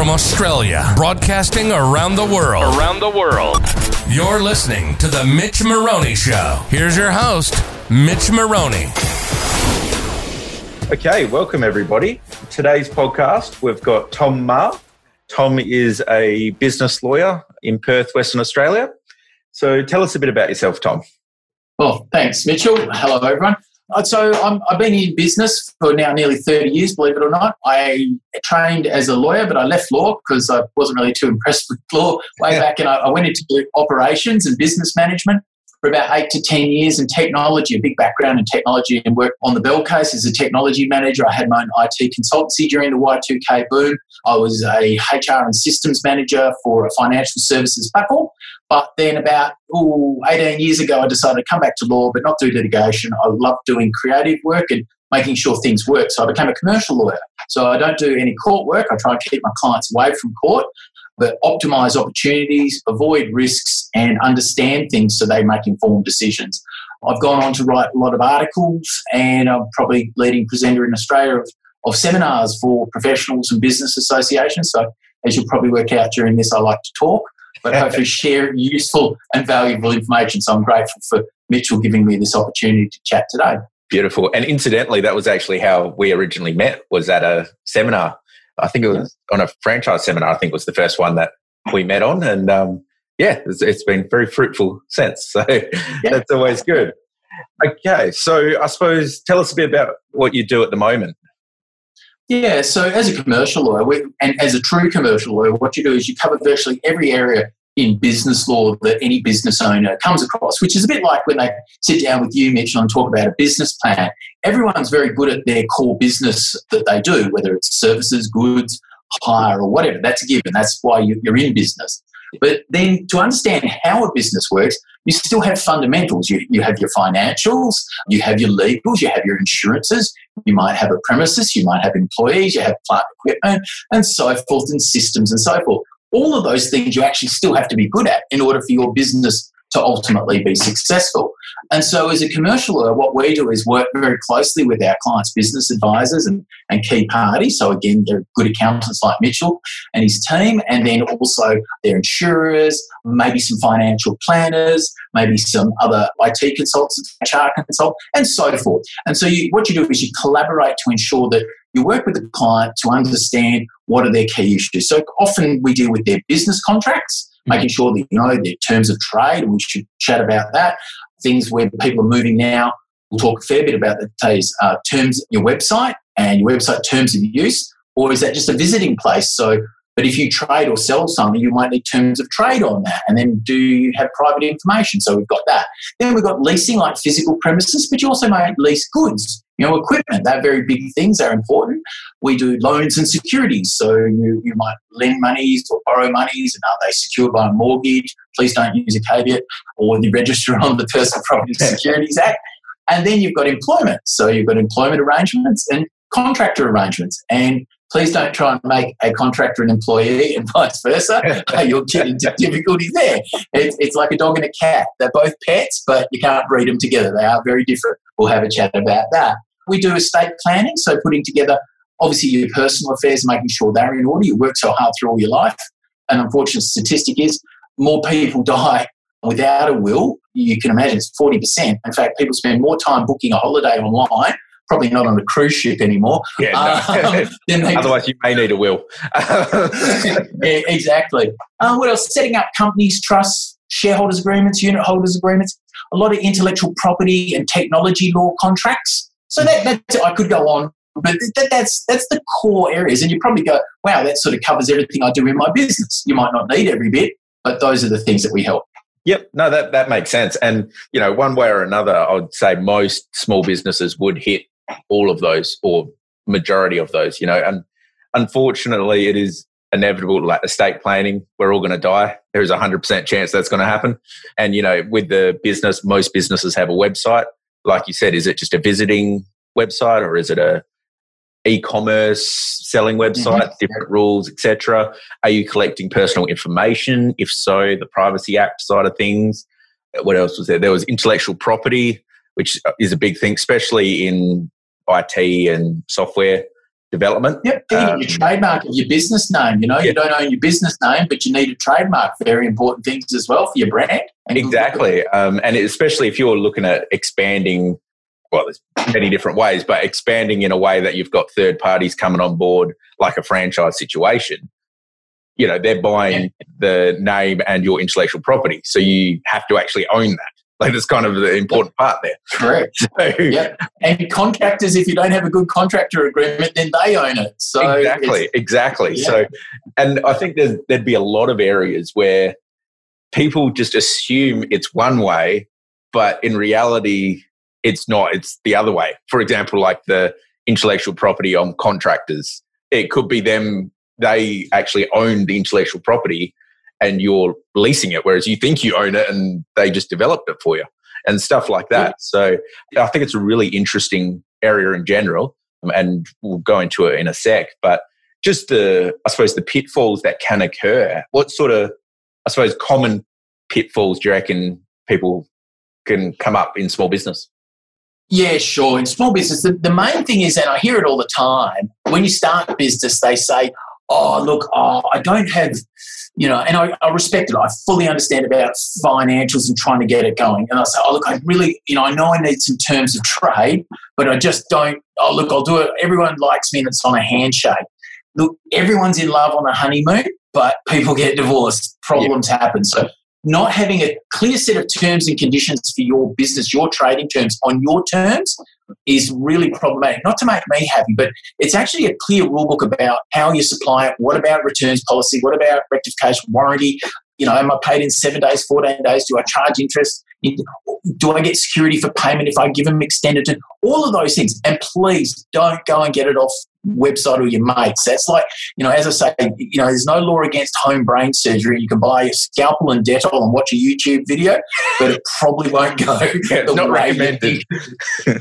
from Australia, broadcasting around the world. Around the world. You're listening to The Mitch Maroney Show. Here's your host, Mitch Maroney. Okay, welcome everybody. Today's podcast, we've got Tom Ma. Tom is a business lawyer in Perth, Western Australia. So tell us a bit about yourself, Tom. Well, thanks, Mitchell. Hello, everyone. Uh, so i have been in business for now nearly 30 years, believe it or not. I trained as a lawyer, but I left law because I wasn't really too impressed with law way back. And I, I went into operations and business management for about eight to 10 years in technology, a big background in technology and worked on the Bell case as a technology manager. I had my own IT consultancy during the Y2K boom. I was a HR and systems manager for a financial services platform. But then about ooh, 18 years ago, I decided to come back to law, but not do litigation. I love doing creative work and making sure things work. So I became a commercial lawyer. So I don't do any court work. I try and keep my clients away from court but optimize opportunities, avoid risks, and understand things so they make informed decisions. I've gone on to write a lot of articles, and I'm probably leading presenter in Australia of, of seminars for professionals and business associations. So, as you'll probably work out during this, I like to talk, but hopefully share useful and valuable information. So, I'm grateful for Mitchell giving me this opportunity to chat today. Beautiful. And incidentally, that was actually how we originally met. Was at a seminar I think it was on a franchise seminar. I think was the first one that we met on, and um, yeah, it's, it's been very fruitful since. So yeah. that's always good. Okay, so I suppose tell us a bit about what you do at the moment. Yeah, so as a commercial lawyer, we, and as a true commercial lawyer, what you do is you cover virtually every area in business law that any business owner comes across, which is a bit like when they sit down with you, Mitchell, and talk about a business plan. Everyone's very good at their core business that they do, whether it's services, goods, hire, or whatever. That's a given. That's why you're in business. But then to understand how a business works, you still have fundamentals. You, you have your financials, you have your legals, you have your insurances, you might have a premises, you might have employees, you have plant equipment, and so forth, and systems and so forth all of those things you actually still have to be good at in order for your business to ultimately be successful. And so, as a commercial lawyer, what we do is work very closely with our clients' business advisors and, and key parties. So, again, they're good accountants like Mitchell and his team, and then also their insurers, maybe some financial planners, maybe some other IT consultants, HR consultants, and so forth. And so, you, what you do is you collaborate to ensure that you work with the client to understand what are their key issues. So often we deal with their business contracts, mm-hmm. making sure that you know their terms of trade, and we should chat about that. Things where people are moving now, we'll talk a fair bit about today's uh, terms, your website and your website terms of use, or is that just a visiting place? So but if you trade or sell something, you might need terms of trade on that. And then do you have private information? So we've got that. Then we've got leasing, like physical premises, but you also might lease goods. You know, equipment, they're very big things, they're important. We do loans and securities. So you, you might lend monies or borrow monies, and are they secured by a mortgage? Please don't use a caveat or the register on the Personal Property Securities Act. And then you've got employment. So you've got employment arrangements and contractor arrangements. And please don't try and make a contractor an employee and vice versa. You'll get into difficulties there. It's, it's like a dog and a cat. They're both pets, but you can't breed them together. They are very different. We'll have a chat about that. We do estate planning, so putting together obviously your personal affairs, making sure they're in order. You work so hard through all your life. An unfortunate statistic is more people die without a will. You can imagine it's 40%. In fact, people spend more time booking a holiday online probably not on a cruise ship anymore. Yeah, no. um, Otherwise, you may need a will. yeah, exactly. Um, what else? Setting up companies, trusts, shareholders agreements, unit holders agreements, a lot of intellectual property and technology law contracts. So that, I could go on, but that, that's that's the core areas. And you probably go, wow, that sort of covers everything I do in my business. You might not need every bit, but those are the things that we help. Yep, no, that, that makes sense. And, you know, one way or another, I would say most small businesses would hit all of those or majority of those, you know, and unfortunately it is inevitable like estate planning we're all going to die there's a 100% chance that's going to happen and you know with the business most businesses have a website like you said is it just a visiting website or is it a e-commerce selling website mm-hmm. different rules etc are you collecting personal information if so the privacy act side of things what else was there there was intellectual property which is a big thing especially in IT and software development. Yep, um, your trademark of your business name. You know, you don't own your business name, but you need a trademark. Very important things as well for your brand. Exactly, um, and especially if you're looking at expanding. Well, there's many different ways, but expanding in a way that you've got third parties coming on board, like a franchise situation. You know, they're buying the name and your intellectual property, so you have to actually own that. Like that's kind of the important part there. Correct. So, yeah. And contractors, if you don't have a good contractor agreement, then they own it. So exactly, exactly. Yeah. So, and I think there'd be a lot of areas where people just assume it's one way, but in reality, it's not. It's the other way. For example, like the intellectual property on contractors, it could be them. They actually own the intellectual property and you're leasing it, whereas you think you own it and they just developed it for you and stuff like that. So I think it's a really interesting area in general, um, and we'll go into it in a sec. But just the, I suppose, the pitfalls that can occur. What sort of, I suppose, common pitfalls do you reckon people can come up in small business? Yeah, sure. In small business, the, the main thing is, and I hear it all the time, when you start business, they say, oh, look, oh, I don't have you know, and I, I respect it. I fully understand about financials and trying to get it going. And I say, oh, look, I really, you know, I know I need some terms of trade, but I just don't, oh, look, I'll do it. Everyone likes me and it's on a handshake. Look, everyone's in love on a honeymoon, but people get divorced, problems yeah. happen. So not having a clear set of terms and conditions for your business, your trading terms on your terms is really problematic. Not to make me happy, but it's actually a clear rule book about how you supply it. What about returns policy? What about rectification warranty? You know, am I paid in seven days, 14 days? Do I charge interest? Do I get security for payment if I give them extended? All of those things. And please don't go and get it off website or your mates. That's like, you know, as I say, you know, there's no law against home brain surgery. You can buy a scalpel and Dettol and watch a YouTube video, but it probably won't go. Yeah, not recommended.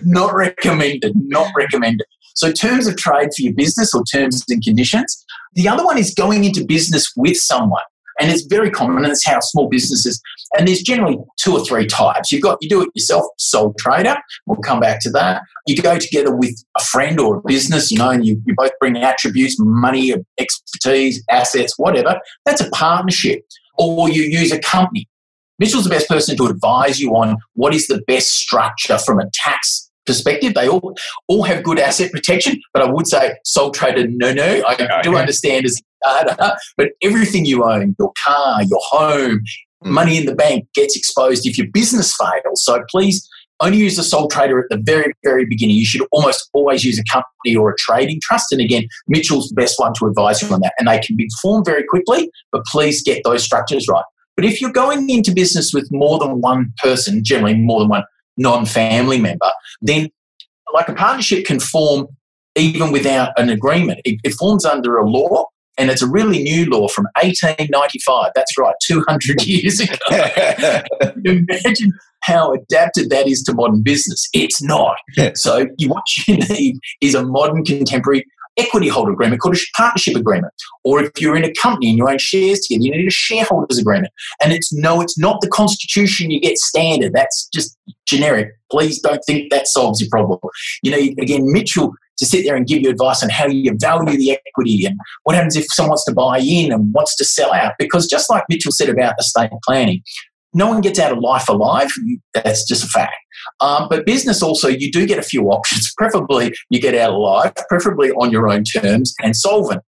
not recommended. Not recommended. So, terms of trade for your business or terms and conditions. The other one is going into business with someone. And it's very common, and it's how small businesses, and there's generally two or three types. You've got, you do it yourself, sole trader. We'll come back to that. You go together with a friend or a business, you know, and you, you both bring attributes, money, expertise, assets, whatever. That's a partnership. Or you use a company. Mitchell's the best person to advise you on what is the best structure from a tax perspective. They all all have good asset protection, but I would say sole trader, no, no. I do understand as data, but everything you own, your car, your home, mm. money in the bank gets exposed if your business fails. So please only use a sole trader at the very, very beginning. You should almost always use a company or a trading trust. And again, Mitchell's the best one to advise you on that. And they can be formed very quickly, but please get those structures right. But if you're going into business with more than one person, generally more than one non-family member, then like a partnership can form even without an agreement. It, it, forms under a law, and it's a really new law from 1895. That's right, 200 years ago. Imagine how adapted that is to modern business. It's not. Yeah. So you, what you need is a modern contemporary equity holder agreement called a partnership agreement. Or if you're in a company and you own shares together, you need a shareholders agreement. And it's no, it's not the constitution you get standard. That's just generic. Please don't think that solves your problem. You know, again, Mitchell to sit there and give you advice on how you value the equity and what happens if someone wants to buy in and wants to sell out. Because just like Mitchell said about estate planning, no one gets out of life alive. That's just a fact. Um, but business also, you do get a few options. Preferably, you get out alive, preferably on your own terms and solvent.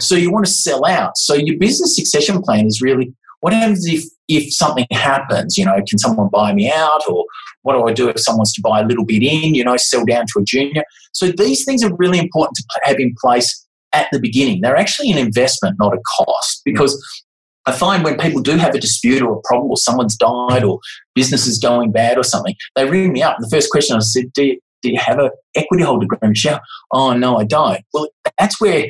So you want to sell out. So your business succession plan is really what happens if if something happens? You know, can someone buy me out, or what do I do if someone wants to buy a little bit in? You know, sell down to a junior. So these things are really important to have in place at the beginning. They're actually an investment, not a cost, because I find when people do have a dispute or a problem or someone's died or business is going bad or something, they ring me up. The first question I said, do you, do you have an equity holder agreement? Yeah. Oh, no, I don't. Well, that's where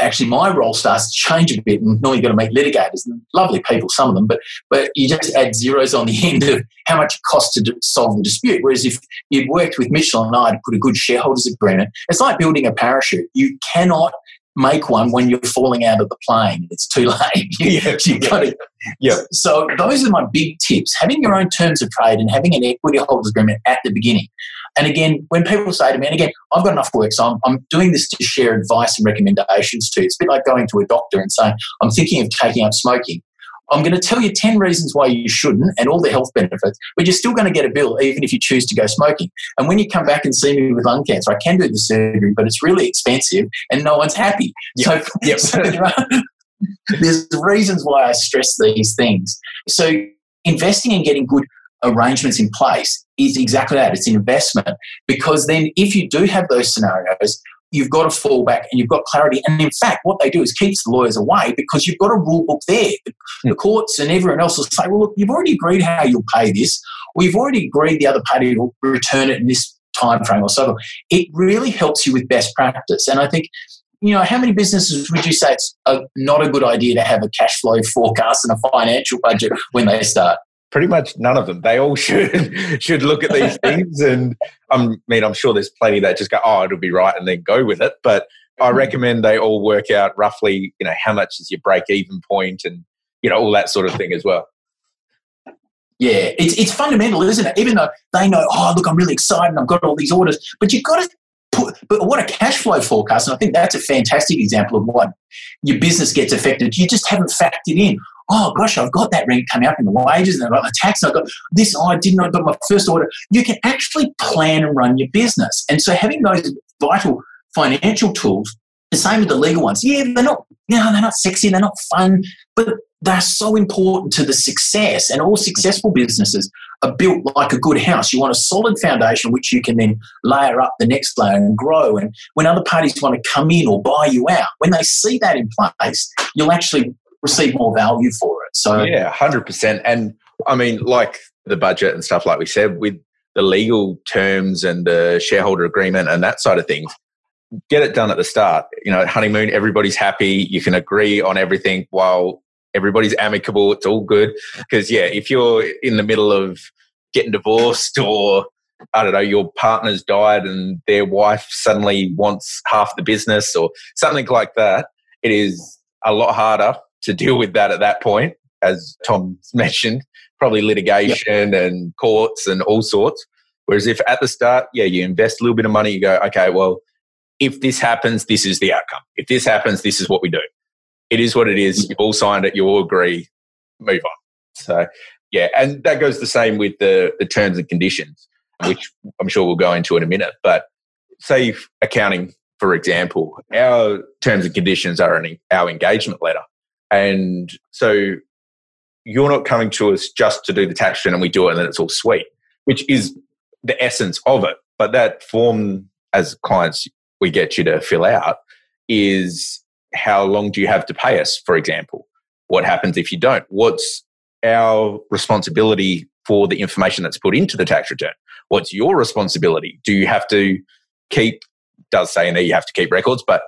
actually my role starts to change a bit. And normally you've got to meet litigators and lovely people, some of them, but, but you just add zeros on the end of how much it costs to solve the dispute. Whereas if you'd worked with Mitchell and I to put a good shareholders agreement, it's like building a parachute. You cannot make one when you're falling out of the plane. It's too late. yeah, you got to. Yeah. So those are my big tips: having your own terms of trade and having an equity holders agreement at the beginning. And again, when people say to me, and again, I've got enough work, so I'm, I'm doing this to share advice and recommendations to. It's a bit like going to a doctor and saying, I'm thinking of taking up smoking. I'm going to tell you 10 reasons why you shouldn't and all the health benefits, but you're still going to get a bill even if you choose to go smoking. And when you come back and see me with lung cancer, I can do the surgery, but it's really expensive and no one's happy. Yep. So, yep. so there are, there's reasons why I stress these things. So investing and getting good arrangements in place is exactly that. It's an investment because then if you do have those scenarios, you've got a fallback and you've got clarity. And in fact, what they do is keeps the lawyers away because you've got a rule book there. The hmm. courts and everyone else will say, well, look, you've already agreed how you'll pay this. We've already agreed the other party will return it in this time frame or so. It really helps you with best practice. And I think, you know, how many businesses would you say it's a, not a good idea to have a cash flow forecast and a financial budget when they start? Pretty much none of them. They all should should look at these things, and I mean, I'm sure there's plenty that just go, "Oh, it'll be right," and then go with it. But I mm-hmm. recommend they all work out roughly, you know, how much is your break even point, and you know, all that sort of thing as well. Yeah, it's it's fundamental, isn't it? Even though they know, oh, look, I'm really excited, I've got all these orders, but you've got to put. But what a cash flow forecast, and I think that's a fantastic example of what your business gets affected. You just haven't factored in oh gosh, I've got that rent coming up in the wages and I've got the tax, I've got this, oh, I didn't, I got my first order. You can actually plan and run your business. And so having those vital financial tools, the same with the legal ones. Yeah, they're not, you know, they're not sexy, they're not fun, but they're so important to the success. And all successful businesses are built like a good house. You want a solid foundation which you can then layer up the next layer and grow. And when other parties want to come in or buy you out, when they see that in place, you'll actually receive more value for it. So yeah, hundred percent. And I mean, like the budget and stuff, like we said, with the legal terms and the shareholder agreement and that side of things, get it done at the start. You know, honeymoon, everybody's happy. You can agree on everything while everybody's amicable. It's all good. Because yeah, if you're in the middle of getting divorced or I don't know, your partner's died and their wife suddenly wants half the business or something like that, it is a lot harder to deal with that at that point, as Tom mentioned, probably litigation yep. and courts and all sorts. Whereas if at the start, yeah, you invest a little bit of money, you go, okay, well, if this happens, this is the outcome. If this happens, this is what we do. It is what it is. You've all signed it. You all agree. Move on. So, yeah, and that goes the same with the, the terms and conditions, which I'm sure we'll go into in a minute. But say accounting, for example, our terms and conditions are an, our engagement letter. And so you're not coming to us just to do the tax return and we do it and then it's all sweet, which is the essence of it. But that form, as clients we get you to fill out, is how long do you have to pay us, for example? What happens if you don't? What's our responsibility for the information that's put into the tax return? What's your responsibility? Do you have to keep, does say in there you have to keep records, but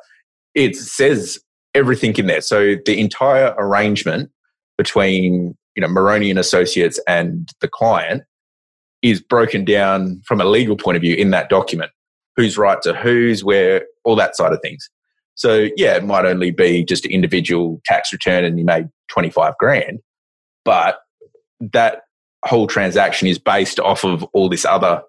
it says everything in there. So the entire arrangement between you know Maroney and Associates and the client is broken down from a legal point of view in that document. Who's right to who's, where, all that side of things. So yeah, it might only be just an individual tax return and you made 25 grand, but that whole transaction is based off of all this other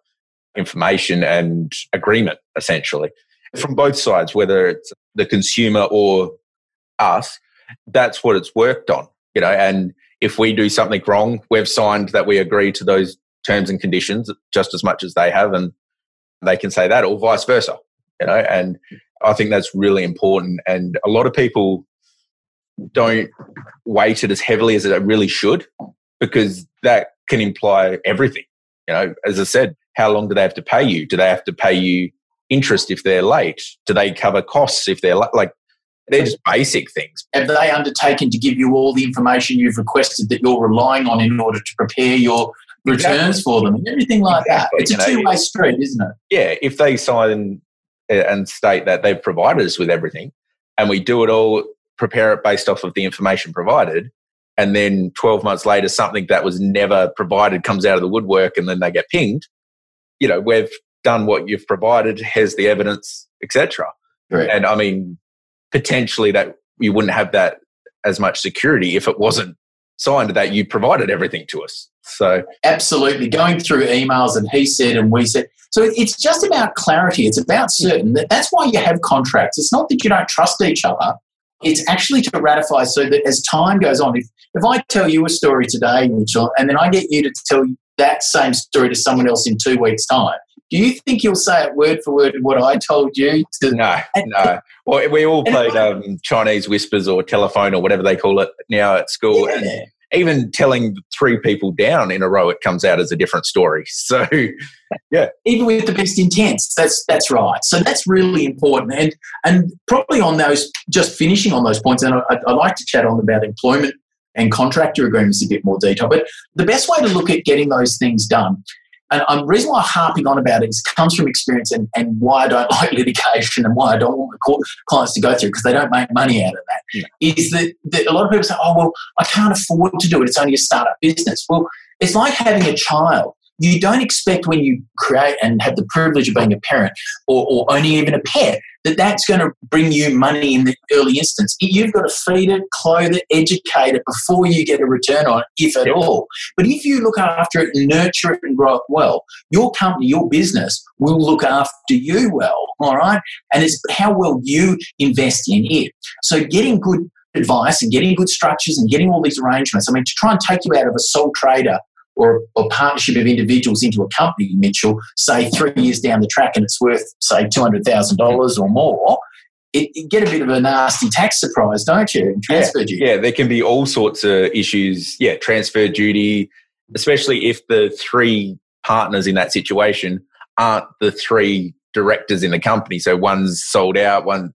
information and agreement essentially from both sides, whether it's the consumer or us, that's what it's worked on, you know, and if we do something wrong, we've signed that we agree to those terms and conditions just as much as they have, and they can say that, or vice versa, you know. And I think that's really important. And a lot of people don't weight it as heavily as it really should, because that can imply everything. You know, as I said, how long do they have to pay you? Do they have to pay you interest if they're late? Do they cover costs if they're like they're just basic things. Have they undertaken to give you all the information you've requested that you're relying on in order to prepare your returns exactly. for them and everything like exactly. that? It's a two way street, isn't it? Yeah, if they sign and state that they've provided us with everything and we do it all, prepare it based off of the information provided, and then 12 months later something that was never provided comes out of the woodwork and then they get pinged, you know, we've done what you've provided, here's the evidence, etc. Right. And I mean, potentially that you wouldn't have that as much security if it wasn't signed that you provided everything to us. So absolutely going through emails and he said and we said. So it's just about clarity. It's about certain. that That's why you have contracts. It's not that you don't trust each other. It's actually to ratify so that as time goes on, if, if I tell you a story today, Mitchell, and then I get you to tell that same story to someone else in two weeks' time, do you think you'll say it word for word what I told you? To, no, no. Well, we all played um, Chinese whispers or telephone or whatever they call it now at school. Yeah. even telling three people down in a row, it comes out as a different story. So, yeah. Even with the best intents, that's that's right. So that's really important. And and probably on those, just finishing on those points, and I, I like to chat on about employment and contractor agreements a bit more detail. But the best way to look at getting those things done and the reason why I'm harping on about it is comes from experience and, and why I don't like litigation and why I don't want the clients to go through because they don't make money out of that. Yeah. Is that, that a lot of people say, oh, well, I can't afford to do it. It's only a startup business. Well, it's like having a child you don't expect when you create and have the privilege of being a parent or, or owning even a pet that that's going to bring you money in the early instance. You've got to feed it, clothe it, educate it before you get a return on it, if at all. But if you look after it, nurture it, and grow it well, your company, your business will look after you well. All right. And it's how well you invest in it. So getting good advice and getting good structures and getting all these arrangements. I mean, to try and take you out of a sole trader or a partnership of individuals into a company, Mitchell, say three years down the track and it's worth, say, $200,000 or more, it, it, get a bit of a nasty tax surprise, don't you? Transfer yeah, duty. Yeah, there can be all sorts of issues. Yeah, transfer duty, especially if the three partners in that situation aren't the three directors in the company. So one's sold out, one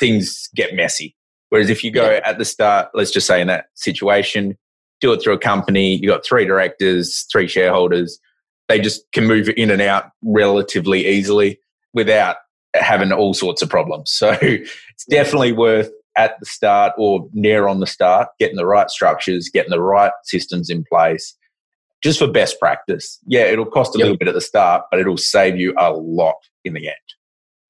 things get messy. Whereas if you go yeah. at the start, let's just say in that situation, do it through a company. You've got three directors, three shareholders. They just can move in and out relatively easily without having all sorts of problems. So it's definitely worth at the start or near on the start getting the right structures, getting the right systems in place just for best practice. Yeah, it'll cost a yep. little bit at the start, but it'll save you a lot in the end.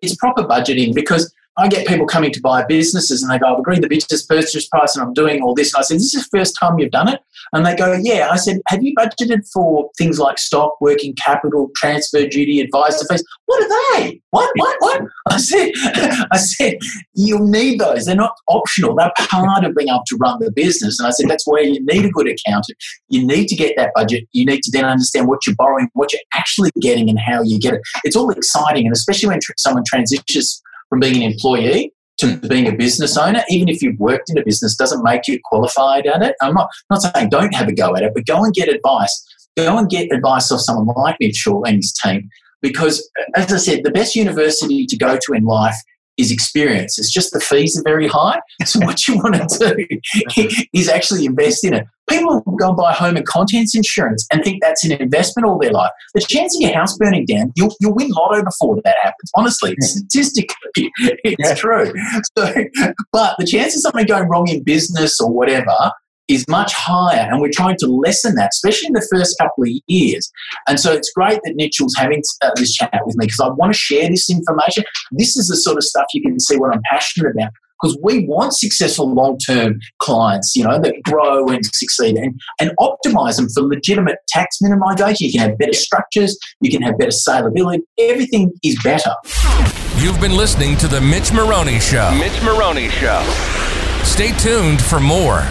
It's proper budgeting because I get people coming to buy businesses and they go, I've agreed the business purchase price and I'm doing all this. And I said, This Is the first time you've done it? And they go, Yeah. I said, Have you budgeted for things like stock, working capital, transfer duty, advisor fees? What are they? What, what, what? I said, I said, You'll need those. They're not optional. They're part of being able to run the business. And I said, That's where you need a good accountant. You need to get that budget. You need to then understand what you're borrowing, what you're actually getting, and how you get it. It's all exciting. And especially when someone transitions from being an employee to hmm. being a business owner, even if you've worked in a business, doesn't make you qualified at it. I'm not, not saying don't have a go at it, but go and get advice. Go and get advice of someone like Mitchell and his team. Because, uh, as I said, the best university to go to in life is experience. It's just the fees are very high. So what you want to do is actually invest in it. People go and buy home and contents insurance and think that's an investment all their life. The chance of your house burning down, you'll, you'll win lotto before that happens. Honestly, statistically, it's yeah. true. So, but the chance of something going wrong in business or whatever is much higher, and we're trying to lessen that, especially in the first couple of years. And so it's great that Mitchell's having uh, this chat with me because I want to share this information. This is the sort of stuff you can see what I'm passionate about because we want successful long-term clients, you know, that grow and succeed and, and optimize them for legitimate tax minimization. You can have better structures, you can have better salability, everything is better. You've been listening to the Mitch Maroney Show. Mitch Maroney Show. Stay tuned for more.